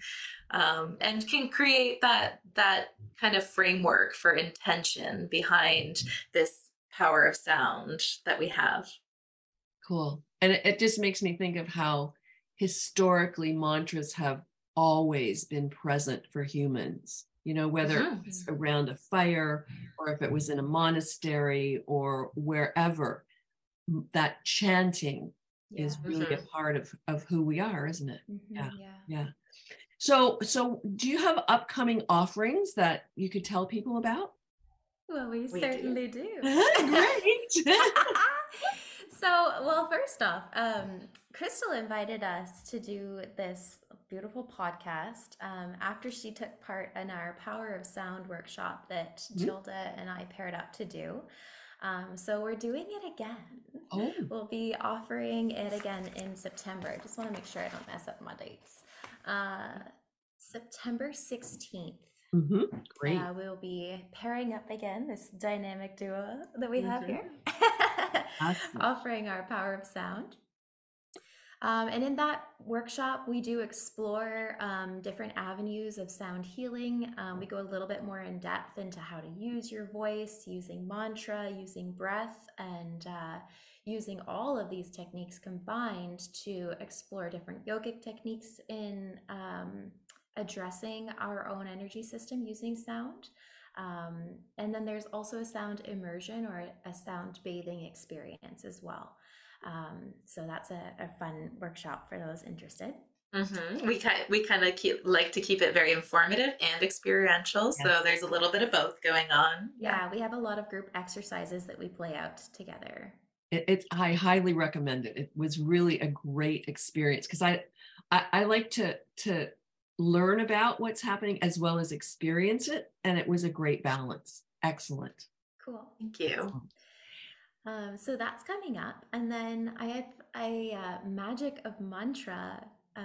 Um, and can create that that kind of framework for intention behind this power of sound that we have. Cool. And it, it just makes me think of how historically mantras have always been present for humans. You know, whether it Mhm. was around a fire or if it was in a monastery or wherever, that chanting is Yeah. really a part of, of who we are, isn't it? Mhm, yeah. yeah. Yeah. So, so do you have upcoming offerings that you could tell people about? Well, we, We certainly do. Great. so, well, first off, um, Crystal invited us to do this beautiful podcast um, after she took part in our Power of Sound workshop that Mhm. Jilda and I paired up to do. Um, so, we're doing it again. oh, We'll be offering it again in September. I just want to make sure I don't mess up my dates. Uh, September 16th. Mhm, great. Uh, we'll be pairing up again, this dynamic duo that we have Mhm. here, Awesome. offering our power of sound. Um, and in that workshop, we do explore um, different avenues of sound healing. Um, we go a little bit more in depth into how to use your voice, using mantra, using breath, and uh, using all of these techniques combined to explore different yogic techniques in um, addressing our own energy system using sound. Um, and then there's also a sound immersion or a sound bathing experience as well. Um, so that's a, a fun workshop for those interested. Mhm. We kind we kind of keep like to keep it very informative and experiential, so there's a little bit of both going on. Yeah, we have a lot of group exercises that we play out together. it, it's I highly recommend it. It was really a great experience because I, I I like to to learn about what's happening as well as experience it, and it was a great balance. Excellent. Cool. Thank you. Um, so that's coming up, and then I have a uh, Magic of Mantra uh,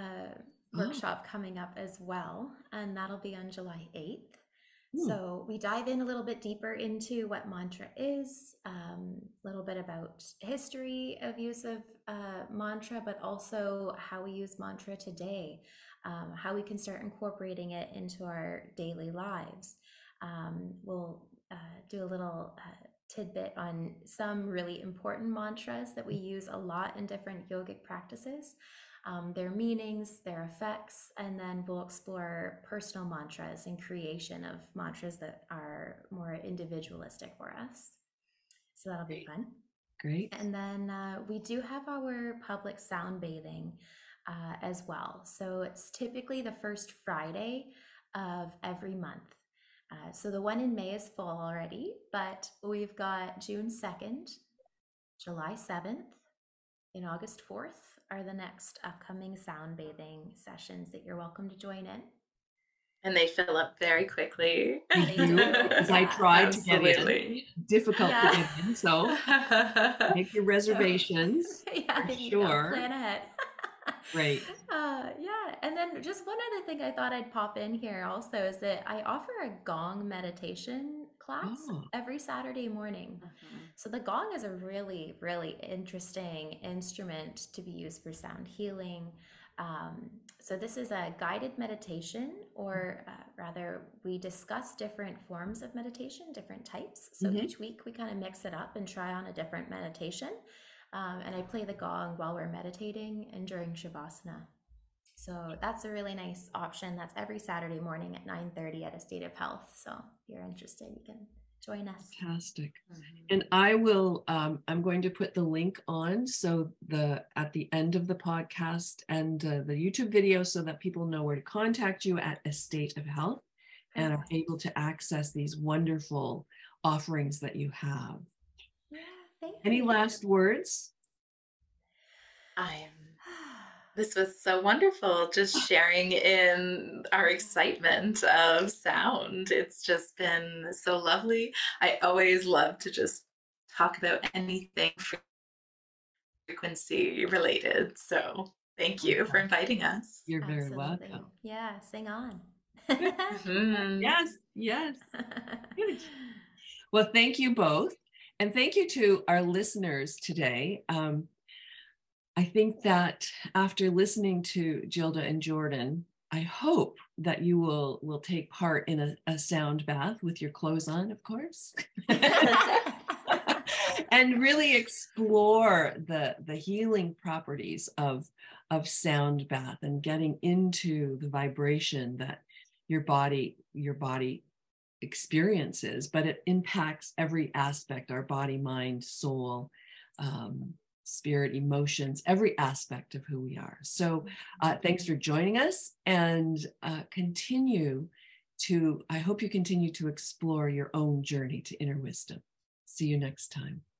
Oh. workshop coming up as well, and that'll be on July eighth. Hmm. So we dive in a little bit deeper into what mantra is, um, a little bit about history of use of uh, mantra, but also how we use mantra today. Um, how we can start incorporating it into our daily lives. Um, we'll uh, do a little uh, tidbit on some really important mantras that we use a lot in different yogic practices, um, their meanings, their effects, and then we'll explore personal mantras and creation of mantras that are more individualistic for us. So that'll be fun. Great. And then uh, we do have our public sound bathing uh, as well. So it's typically the first Friday of every month. Uh, so the one in May is full already, but we've got June 2nd, July 7th, and August 4th are the next upcoming sound bathing sessions that you're welcome to join in. And they fill up very quickly. As I tried to get in. Difficult yeah. to get in. So make your reservations. yeah, for sure. Plan ahead. Great. Uh, yeah. And then just one other thing I thought I'd pop in here also is that I offer a gong meditation class oh. every Saturday morning. Mm-hmm. So the gong is a really, really interesting instrument to be used for sound healing. Um, so this is a guided meditation, or uh, rather, we discuss different forms of meditation, different types. So mm-hmm. each week we kind of mix it up and try on a different meditation. Um, and I play the gong while we're meditating and during shavasana. So that's a really nice option. That's every Saturday morning at 9:30 at Estate of Health. So if you're interested, you can join us. Fantastic. Mm-hmm. And I will. Um, I'm going to put the link on so the at the end of the podcast and uh, the YouTube video so that people know where to contact you at Estate of Health and are able to access these wonderful offerings that you have. Thank Any you. last words? I'm this was so wonderful just sharing in our excitement of sound. It's just been so lovely. I always love to just talk about anything frequency related. So thank you for inviting us. You're very Absolutely. welcome. Yeah, sing on. mm-hmm. Yes, yes. Well, thank you both. And thank you to our listeners today. Um, I think that after listening to Jilda and Jordan, I hope that you will will take part in a, a sound bath with your clothes on, of course. and really explore the the healing properties of of sound bath and getting into the vibration that your body your body experiences, but it impacts every aspect our body, mind, soul, um, spirit, emotions, every aspect of who we are. So, uh, thanks for joining us and uh, continue to, I hope you continue to explore your own journey to inner wisdom. See you next time.